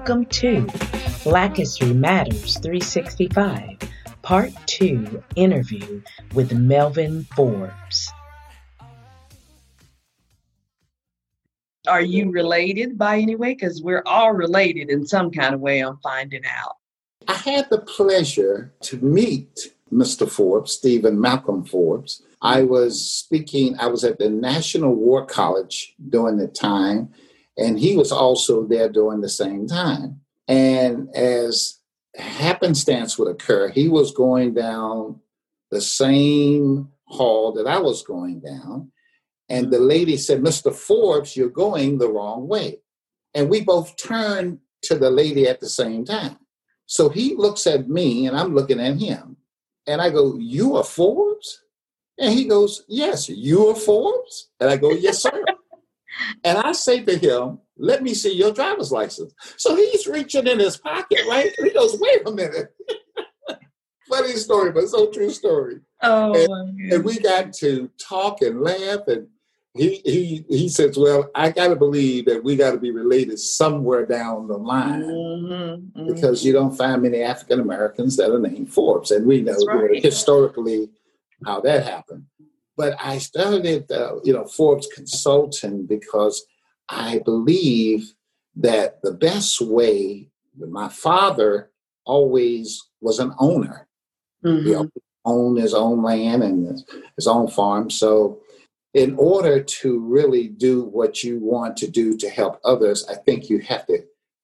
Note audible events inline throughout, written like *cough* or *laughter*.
Welcome to Black History Matters 365, Part 2 interview with Melvin Forbes. Are you related by any way? Because we're all related in some kind of way, I'm finding out. I had the pleasure to meet Mr. Forbes, Stephen Malcolm Forbes. I was speaking, I was at the National War College during the time, and he was also there during the same time. And as happenstance would occur, he was going down the same hall that I was going down. And the lady said, Mr. Forbes, you're going the wrong way. And we both turned to the lady at the same time. So he looks at me and I'm looking at him. And I go, You are Forbes? And he goes, Yes, you are Forbes? And I go, Yes, sir. And I say to him, Let me see your driver's license. So he's reaching in his pocket, right? He goes, Wait a minute. *laughs* Funny story, but so true story. Oh, and, and we got to talk and laugh and he he he says, "Well, I got to believe that we got to be related somewhere down the line mm-hmm, mm-hmm. because you don't find many African Americans that are named Forbes, and we know right. historically how that happened. But I started, uh, you know, Forbes Consulting because I believe that the best way. My father always was an owner. Mm-hmm. He owned his own land and his, his own farm, so in order to really do what you want to do to help others, I think you have to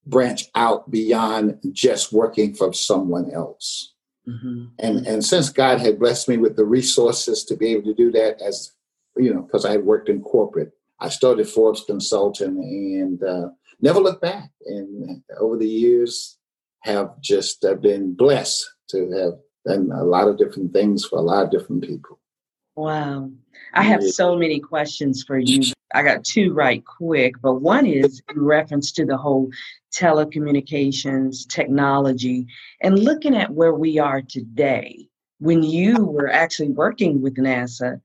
branch out beyond just working for someone else. Mm-hmm. And and since God had blessed me with the resources to be able to do that, as you know, because I had worked in corporate, I started Forbes Consulting and uh, never looked back. And over the years, have just uh, been blessed to have done a lot of different things for a lot of different people. Wow. I have so many questions for you. I got two right quick, but one is in reference to the whole telecommunications technology and looking at where we are today. When you were actually working with NASA,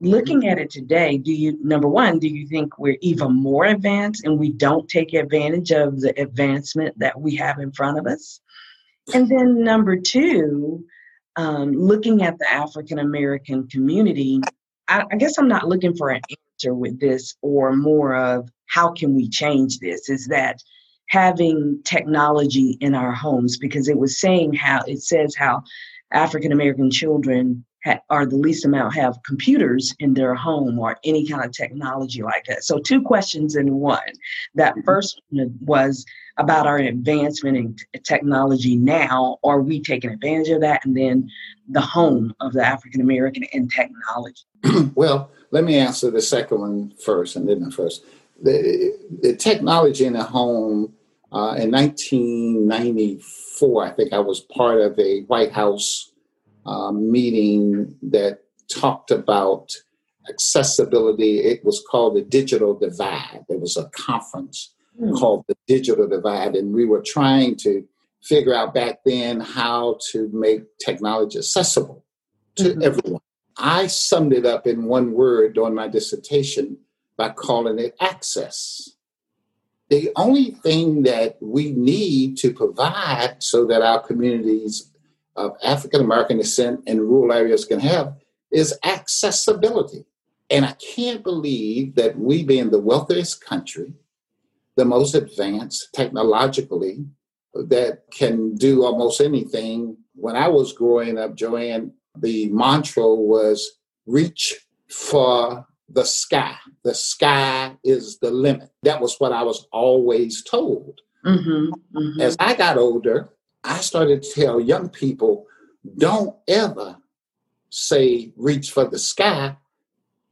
looking at it today, do you, number one, do you think we're even more advanced and we don't take advantage of the advancement that we have in front of us? And then number two, um, looking at the African American community, I, I guess I'm not looking for an answer with this or more of how can we change this? Is that having technology in our homes? Because it was saying how it says how African American children ha- are the least amount have computers in their home or any kind of technology like that. So, two questions in one. That mm-hmm. first one was about our advancement in technology now. Are we taking advantage of that? And then the home of the African American in technology. *clears throat* well, let me answer the second one first and then the first. The, the technology in the home uh, in 1994, I think I was part of a White House uh, meeting that talked about accessibility. It was called the Digital Divide. There was a conference mm. called the Digital Divide, and we were trying to figure out back then how to make technology accessible to mm-hmm. everyone. I summed it up in one word during my dissertation by calling it access. The only thing that we need to provide so that our communities of African American descent in rural areas can have is accessibility. And I can't believe that we, being the wealthiest country, the most advanced technologically, that can do almost anything. When I was growing up, Joanne, the mantra was reach for the sky. The sky is the limit. That was what I was always told. Mm-hmm, mm-hmm. As I got older, I started to tell young people don't ever say reach for the sky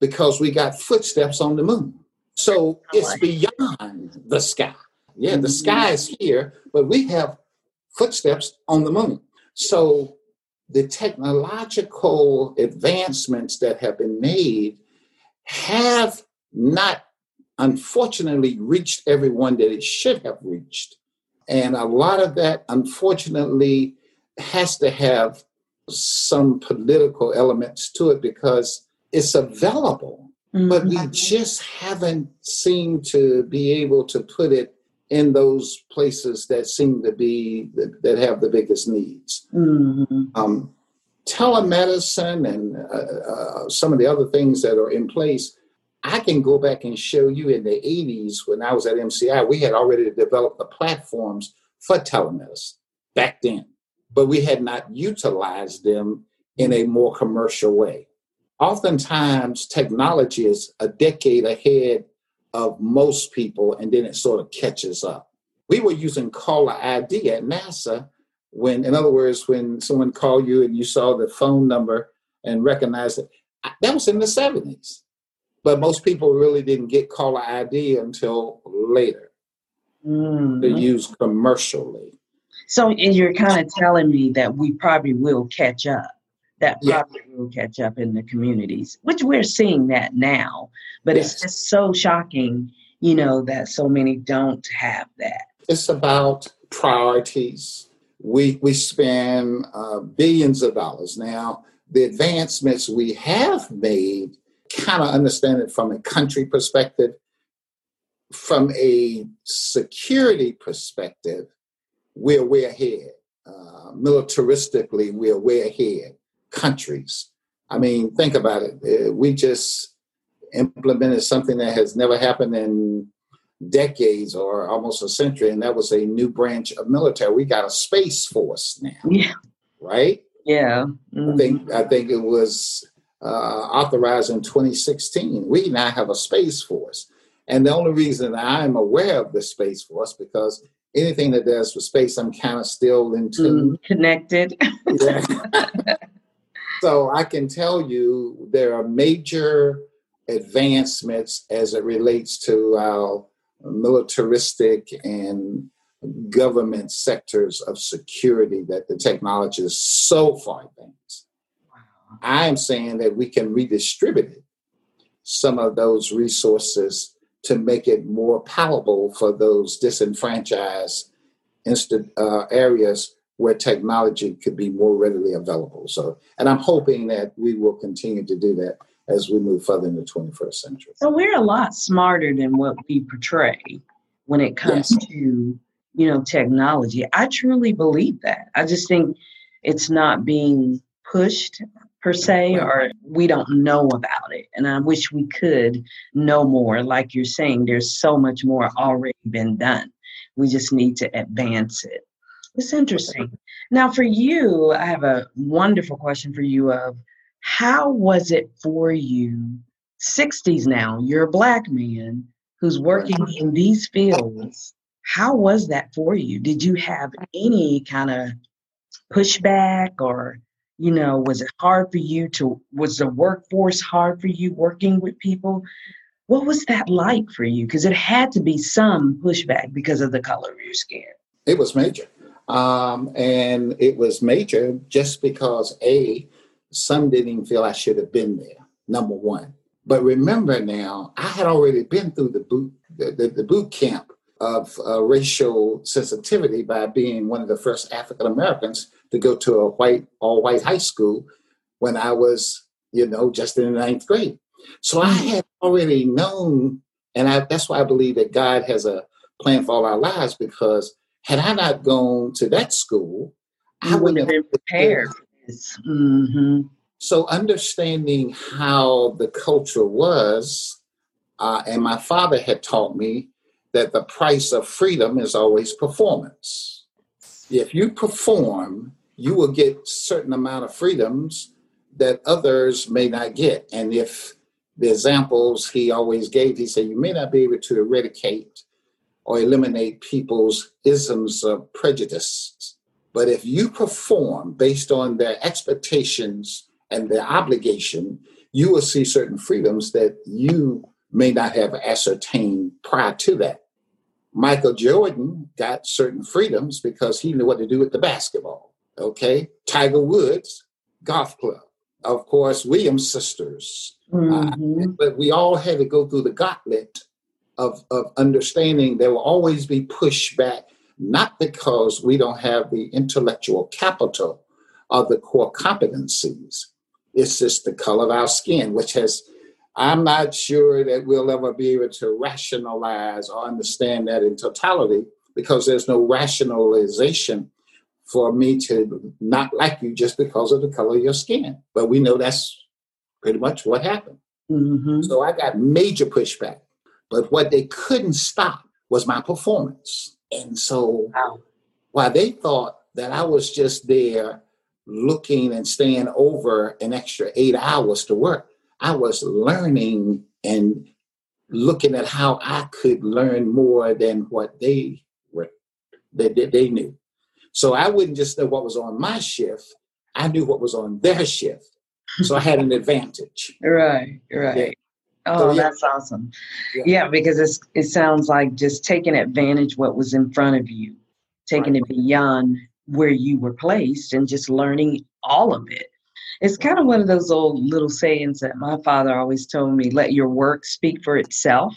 because we got footsteps on the moon. So it's beyond the sky. Yeah, the mm-hmm. sky is here, but we have footsteps on the moon. So the technological advancements that have been made have not, unfortunately, reached everyone that it should have reached. And a lot of that, unfortunately, has to have some political elements to it because it's available, mm-hmm. but we just haven't seemed to be able to put it in those places that seem to be that have the biggest needs. Mm-hmm. Um, telemedicine and uh, uh, some of the other things that are in place, I can go back and show you in the 80s when I was at MCI, we had already developed the platforms for telemedicine back then, but we had not utilized them in a more commercial way. Oftentimes, technology is a decade ahead of most people, and then it sort of catches up. We were using caller ID at NASA when, in other words, when someone called you and you saw the phone number and recognized it, that was in the 70s. But most people really didn't get caller ID until later mm-hmm. to use commercially. So and you're kind of telling me that we probably will catch up that probably yeah. will catch up in the communities, which we're seeing that now. But yes. it's just so shocking, you know, that so many don't have that. It's about priorities. We we spend uh, billions of dollars now. The advancements we have made, kind of understand it from a country perspective, from a security perspective, we're way ahead. Uh, militaristically, we're way ahead countries. I mean, think about it. Uh, we just implemented something that has never happened in decades or almost a century, and that was a new branch of military. We got a space force now. Yeah. Right? Yeah. Mm-hmm. I think I think it was uh, authorized in 2016. We now have a space force, and the only reason I'm aware of the space force because anything that does with space, I'm kind of still into mm, connected. yeah. *laughs* So I can tell you there are major advancements as it relates to our militaristic and government sectors of security that the technology is so far advanced. Wow. I am saying that we can redistribute some of those resources to make it more palatable for those disenfranchised insta- uh, areas where technology could be more readily available. So, and I'm hoping that we will continue to do that as we move further in the 21st century. So we're a lot smarter than what we portray when it comes yes. to, you know, technology. I truly believe that. I just think it's not being pushed per se or we don't know about it and i wish we could know more like you're saying there's so much more already been done we just need to advance it it's interesting. Now, for you, I have a wonderful question for you of how was it for you, 60s now, you're a black man who's working in these fields. How was that for you? Did you have any kind of pushback or, you know, was it hard for you to, was the workforce hard for you working with people? What was that like for you? Because it had to be some pushback because of the color of your skin. It was major. Um, and it was major just because A, some didn't even feel I should have been there, number one. But remember now, I had already been through the boot, the, the, the boot camp of uh, racial sensitivity by being one of the first African Americans to go to a white, all white high school when I was, you know, just in the ninth grade. So I had already known, and I, that's why I believe that God has a plan for all our lives because had I not gone to that school, I wouldn't have been prepared. Mm-hmm. So understanding how the culture was, uh, and my father had taught me that the price of freedom is always performance. If you perform, you will get certain amount of freedoms that others may not get. And if the examples he always gave, he said, you may not be able to eradicate or eliminate people's isms of prejudice. But if you perform based on their expectations and their obligation, you will see certain freedoms that you may not have ascertained prior to that. Michael Jordan got certain freedoms because he knew what to do with the basketball. Okay. Tiger Woods, golf club. Of course, Williams sisters. Mm-hmm. Uh, but we all had to go through the gauntlet of, of understanding there will always be pushback, not because we don't have the intellectual capital of the core competencies. It's just the color of our skin, which has I'm not sure that we'll ever be able to rationalize or understand that in totality because there's no rationalization for me to not like you just because of the color of your skin. But we know that's pretty much what happened. Mm-hmm. So I got major pushback. But what they couldn't stop was my performance. And so wow. while they thought that I was just there looking and staying over an extra eight hours to work, I was learning and looking at how I could learn more than what they were that they, they knew. So I wouldn't just know what was on my shift. I knew what was on their shift. So I had an advantage. *laughs* Right, right. Yeah. Oh, so, yeah. that's awesome. Yeah. yeah, because it's, it sounds like just taking advantage what was in front of you, taking right. it beyond where you were placed and just learning all of it. It's kind of one of those old little sayings that my father always told me let your work speak for itself,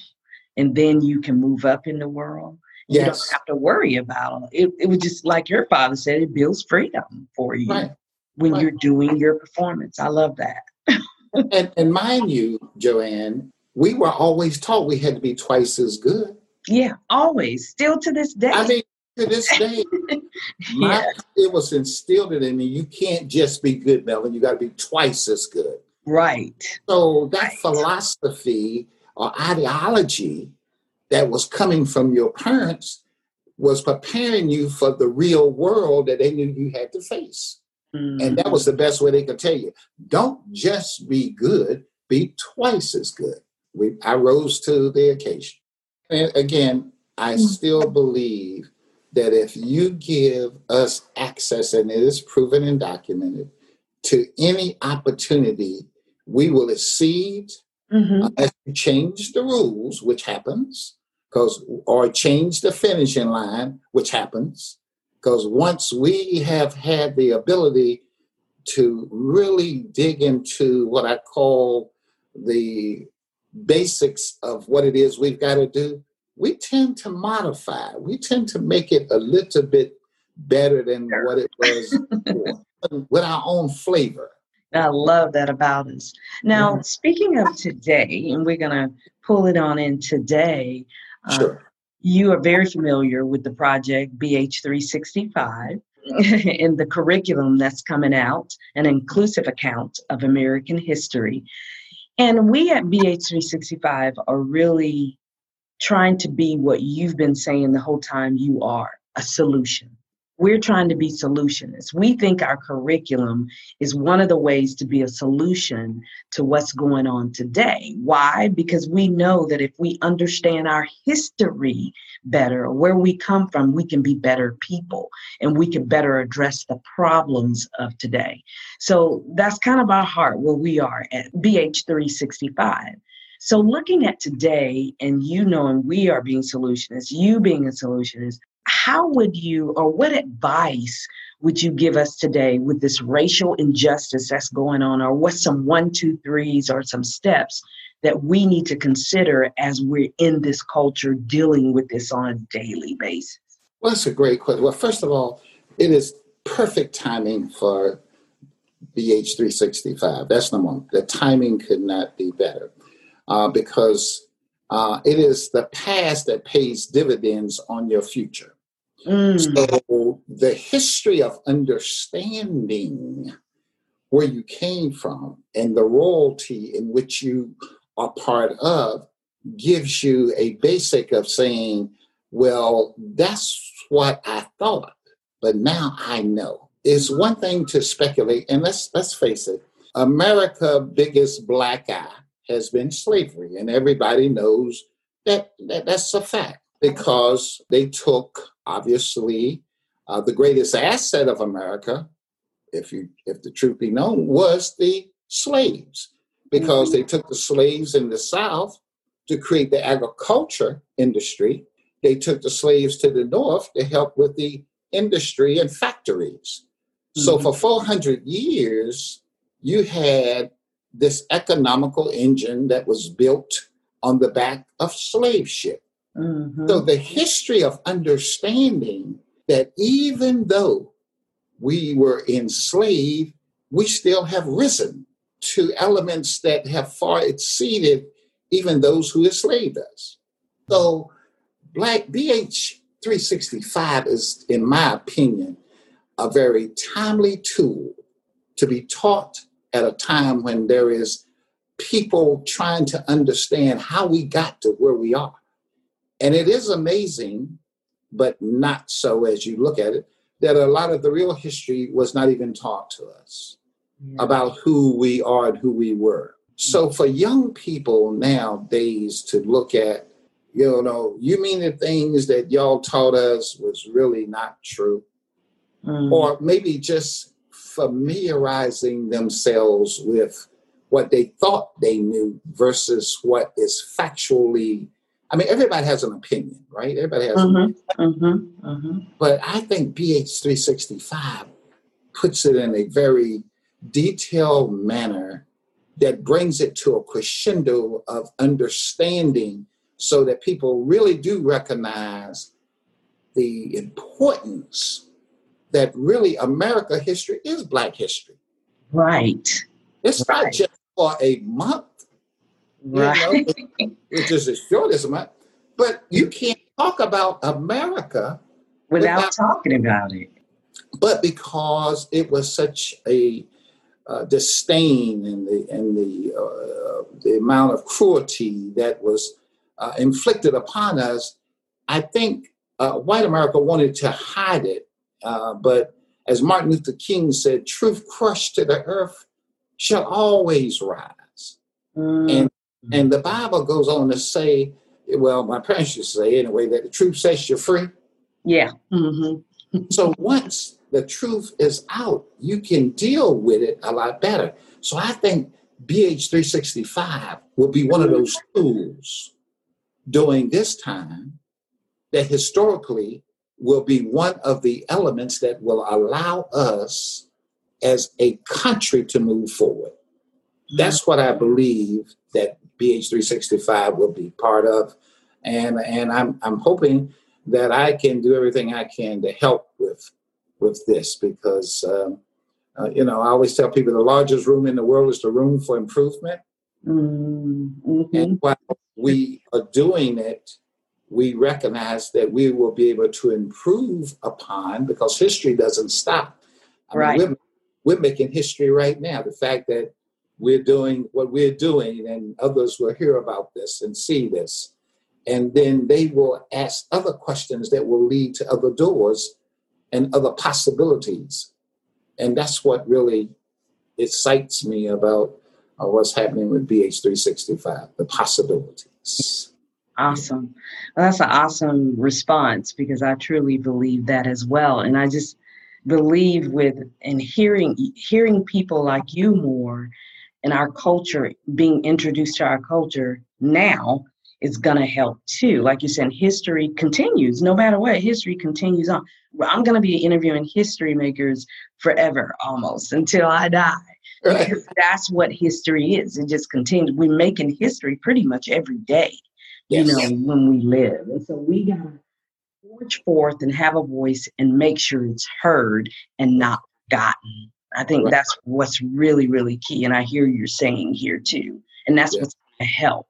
and then you can move up in the world. Yes. You don't have to worry about it. It, it was just like your father said, it builds freedom for you right. when right. you're doing your performance. I love that. *laughs* and, and mind you, Joanne, we were always taught we had to be twice as good. Yeah, always. Still to this day. I mean, to this day, *laughs* my, yeah. it was instilled in me. You can't just be good, Melvin. You got to be twice as good. Right. So that right. philosophy or ideology that was coming from your parents was preparing you for the real world that they knew you had to face. Mm-hmm. And that was the best way they could tell you. Don't just be good, be twice as good. We, I rose to the occasion. And again, I mm. still believe that if you give us access, and it is proven and documented, to any opportunity, we will exceed mm-hmm. as we change the rules, which happens, because or change the finishing line, which happens, because once we have had the ability to really dig into what I call the basics of what it is we've got to do, we tend to modify. We tend to make it a little bit better than what it was before, *laughs* with our own flavor. I love that about us. Now, mm-hmm. speaking of today, and we're going to pull it on in today. Uh, sure. Uh, you are very familiar with the project BH365 *laughs* and the curriculum that's coming out, an inclusive account of American history. And we at BH365 are really trying to be what you've been saying the whole time you are a solution. We're trying to be solutionists. We think our curriculum is one of the ways to be a solution to what's going on today. Why? Because we know that if we understand our history better, where we come from, we can be better people and we can better address the problems of today. So that's kind of our heart where we are at BH365. So, looking at today and you knowing we are being solutionists, you being a solutionist, how would you, or what advice would you give us today with this racial injustice that's going on, or what's some one, two, threes, or some steps that we need to consider as we're in this culture dealing with this on a daily basis? Well, that's a great question. Well, first of all, it is perfect timing for BH365. That's number one. The timing could not be better uh, because uh, it is the past that pays dividends on your future. Mm. So the history of understanding where you came from and the royalty in which you are part of gives you a basic of saying, well, that's what I thought, but now I know. It's one thing to speculate, and let's let's face it, America biggest black eye has been slavery, and everybody knows that, that that's a fact because they took obviously uh, the greatest asset of America, if you if the truth be known, was the slaves because mm-hmm. they took the slaves in the South to create the agriculture industry. They took the slaves to the North to help with the industry and factories. Mm-hmm. So for 400 years, you had this economical engine that was built on the back of slave ship. Mm-hmm. So the history of understanding that even though we were enslaved, we still have risen to elements that have far exceeded even those who enslaved us. So, Black BH 365 is, in my opinion, a very timely tool to be taught at a time when there is people trying to understand how we got to where we are. And it is amazing, but not so as you look at it, that a lot of the real history was not even taught to us about who we are and who we were. So for young people nowadays to look at, you know, you mean the things that y'all taught us was really not true. Mm. Or maybe just familiarizing themselves with what they thought they knew versus what is factually I mean, everybody has an opinion, right? Everybody has. Mm-hmm, mm-hmm, mm-hmm. But I think BH 365 puts it in a very detailed manner that brings it to a crescendo of understanding so that people really do recognize the importance that really America history is Black history. Right. It's right. not just for a month, right. you know, which is as short as a month, but you can't talk about America without, without talking about it. But because it was such a uh, disdain and the and the uh, the amount of cruelty that was uh, inflicted upon us, I think uh, white America wanted to hide it. Uh, but as Martin Luther King said, "Truth crushed to the earth shall always rise." Mm. And and the Bible goes on to say, well, my parents used to say anyway that the truth sets you free. Yeah. Mm-hmm. so once the truth is out, you can deal with it a lot better. So I think BH365 will be one of those tools during this time that historically will be one of the elements that will allow us as a country to move forward. That's what I believe that BH365 will be part of. And, and I'm, I'm hoping that I can do everything I can to help with with this because um, uh, you know I always tell people the largest room in the world is the room for improvement. Mm-hmm. And while we are doing it, we recognize that we will be able to improve upon because history doesn't stop. I right. Mean, we're, we're making history right now. The fact that we're doing what we're doing, and others will hear about this and see this. And then they will ask other questions that will lead to other doors and other possibilities. And that's what really excites me about uh, what's happening with BH365, the possibilities. Awesome. Well, that's an awesome response because I truly believe that as well. And I just believe with and hearing hearing people like you more and our culture being introduced to our culture now is going to help too. Like you said, history continues no matter what, history continues on. I'm going to be interviewing history makers forever almost until I die. Because that's what history is. It just continues. We're making history pretty much every day, yes. you know, when we live. And so we got to forge forth and have a voice and make sure it's heard and not forgotten. I think right. that's what's really, really key. And I hear you're saying here too. And that's yeah. what's going to help.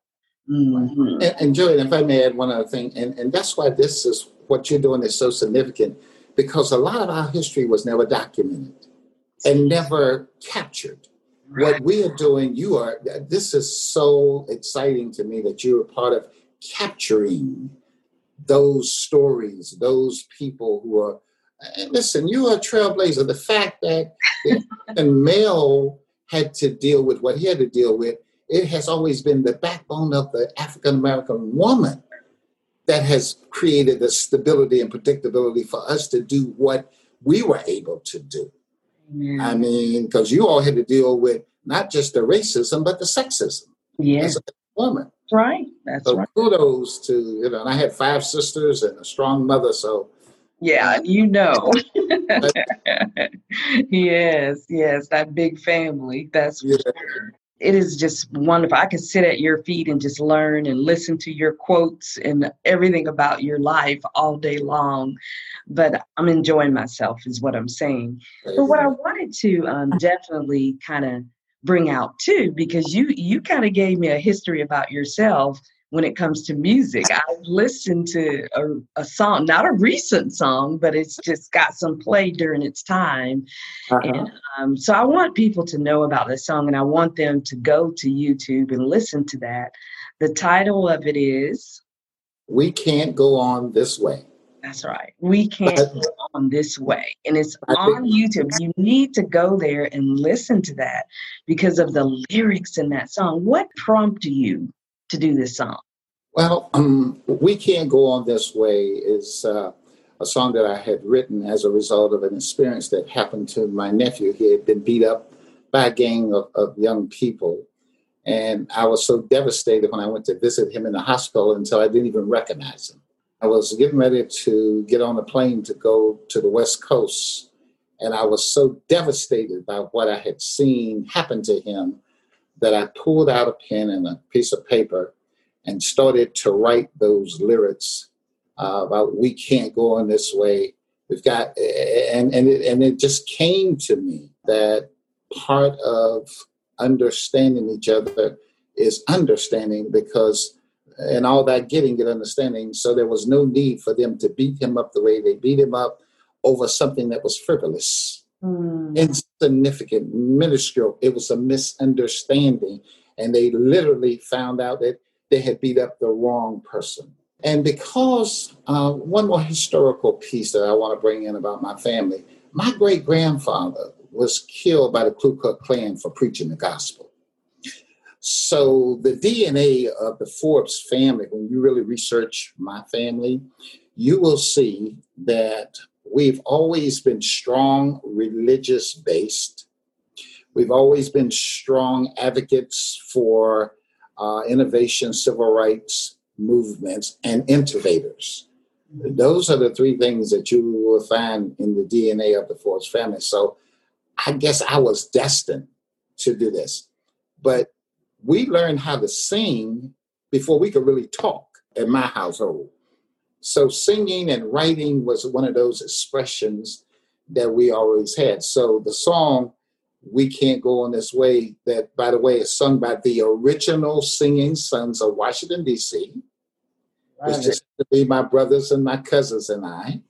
Mm-hmm. And, and Julian, if I may add one other thing, and, and that's why this is what you're doing is so significant because a lot of our history was never documented and never captured. Right. What we are doing, you are, this is so exciting to me that you're a part of capturing those stories, those people who are listen, you are a trailblazer. The fact that the *laughs* male had to deal with what he had to deal with, it has always been the backbone of the African American woman that has created the stability and predictability for us to do what we were able to do. Yeah. I mean, because you all had to deal with not just the racism, but the sexism. Yeah. As a woman. Right. That's so right. kudos to, you know, and I had five sisters and a strong mother. So yeah, you know. *laughs* *laughs* yes, yes, that big family. That's yeah. sure. It is just wonderful. I can sit at your feet and just learn and listen to your quotes and everything about your life all day long. But I'm enjoying myself, is what I'm saying. But what I wanted to um, definitely kind of bring out too because you you kind of gave me a history about yourself when it comes to music. *laughs* I've listened to a, a, song, not a recent song, but it's just got some play during its time. Uh-huh. And um, so I want people to know about this song and I want them to go to YouTube and listen to that. The title of it is We Can't Go On This Way. That's right. We can't go on this way. And it's on YouTube. You need to go there and listen to that because of the lyrics in that song. What prompted you to do this song? Well, um, We Can't Go On This Way is uh, a song that I had written as a result of an experience that happened to my nephew. He had been beat up by a gang of, of young people. And I was so devastated when I went to visit him in the hospital until I didn't even recognize him. I was getting ready to get on a plane to go to the West Coast. And I was so devastated by what I had seen happen to him that I pulled out a pen and a piece of paper and started to write those lyrics uh, about we can't go on this way. We've got, and and it, and it just came to me that part of understanding each other is understanding because and all that getting and understanding. So there was no need for them to beat him up the way they beat him up over something that was frivolous, mm. insignificant, minuscule. It was a misunderstanding. And they literally found out that they had beat up the wrong person. And because uh, one more historical piece that I want to bring in about my family, my great grandfather was killed by the Ku Klux Klan for preaching the gospel. So the DNA of the Forbes family, when you really research my family, you will see that we've always been strong religious based. We've always been strong advocates for uh, innovation, civil rights movements, and innovators. Those are the three things that you will find in the DNA of the Forbes family. So I guess I was destined to do this. But we learned how to sing before we could really talk in my household. So singing and writing was one of those expressions that we always had. So the song we Can't Go On This Way, that, by the way, is sung by the original singing sons of Washington, D.C. It's just to be my brothers and my cousins and I.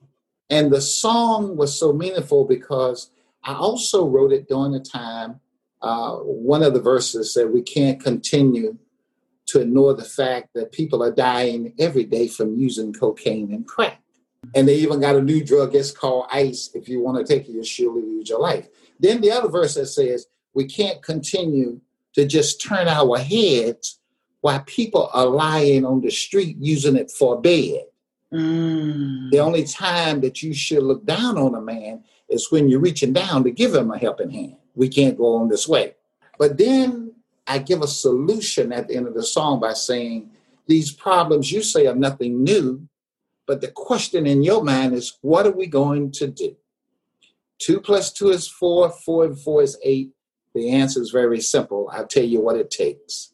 And the song was so meaningful because I also wrote it during the time. Uh, one of the verses said, We can't continue to ignore the fact that people are dying every day from using cocaine and crack. And they even got a new drug, it's called ICE. If you want to take it, you'll surely lose your life. Then the other verse that says, we can't continue to just turn our heads while people are lying on the street using it for bed. Mm. The only time that you should look down on a man is when you're reaching down to give him a helping hand. We can't go on this way. But then I give a solution at the end of the song by saying, These problems you say are nothing new, but the question in your mind is, What are we going to do? Two plus two is four, four and four is eight. The answer is very simple. I'll tell you what it takes.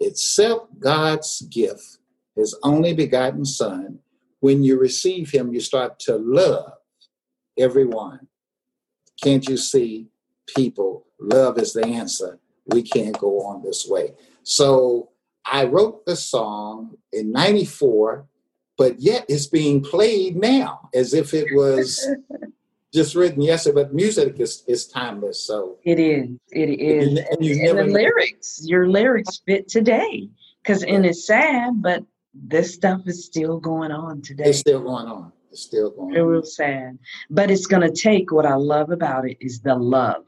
Accept God's gift, his only begotten Son. When you receive him, you start to love everyone. Can't you see people? Love is the answer. We can't go on this way. So I wrote the song in 94, but yet it's being played now as if it was *laughs* just written yesterday, but music is, is timeless. So it is. It is. And, and, you and the lyrics, your lyrics fit today. Because and it's sad, but this stuff is still going on today. It's still going on. It's still going Real on. Real sad. But it's gonna take what I love about it is the love.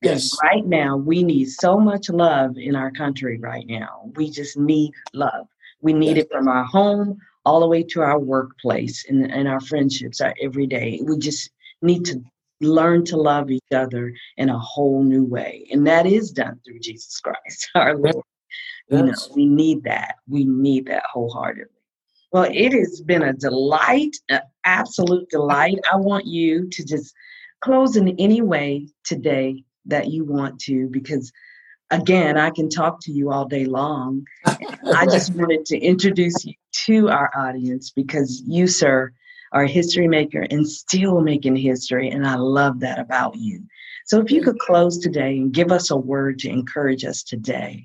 Yes. right now we need so much love in our country right now. We just need love. We need yes. it from our home all the way to our workplace and, and our friendships our every day. We just need to learn to love each other in a whole new way. And that is done through Jesus Christ, *laughs* our Lord. Yes. You know, we need that. We need that wholeheartedly. Well, it has been a delight, an absolute delight. I want you to just close in any way today that you want to, because again, I can talk to you all day long. *laughs* I just wanted to introduce you to our audience because you, sir, are history maker and still making history. And I love that about you. So if you could close today and give us a word to encourage us today.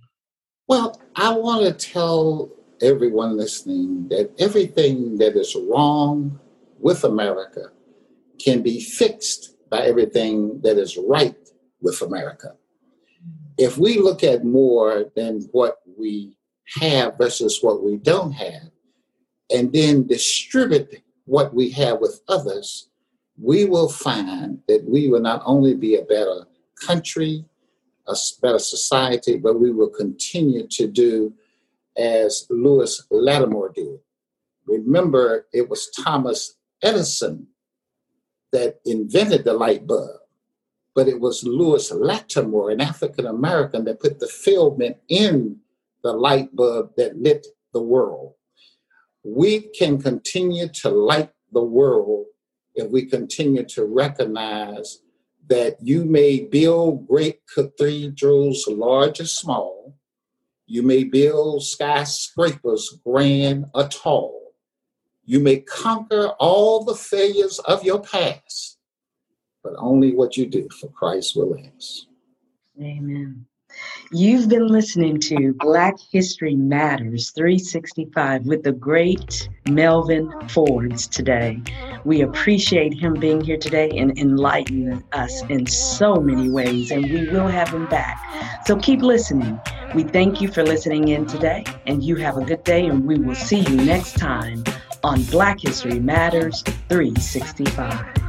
Well, I want to tell everyone listening that everything that is wrong with America can be fixed by everything that is right with America. If we look at more than what we have versus what we don't have, and then distribute what we have with others, we will find that we will not only be a better country, a better society, but we will continue to do as Lewis Latimer did. Remember, it was Thomas Edison that invented the light bulb, but it was Lewis Latimer, an African American, that put the filament in the light bulb that lit the world. We can continue to light the world if we continue to recognize that you may build great cathedrals, large or small. You may build skyscrapers, grand or tall. You may conquer all the failures of your past, but only what you do for Christ will last. Amen. You've been listening to Black History Matters 365 with the great Melvin Forbes today. We appreciate him being here today and enlightening us in so many ways, and we will have him back. So keep listening. We thank you for listening in today, and you have a good day, and we will see you next time on Black History Matters 365.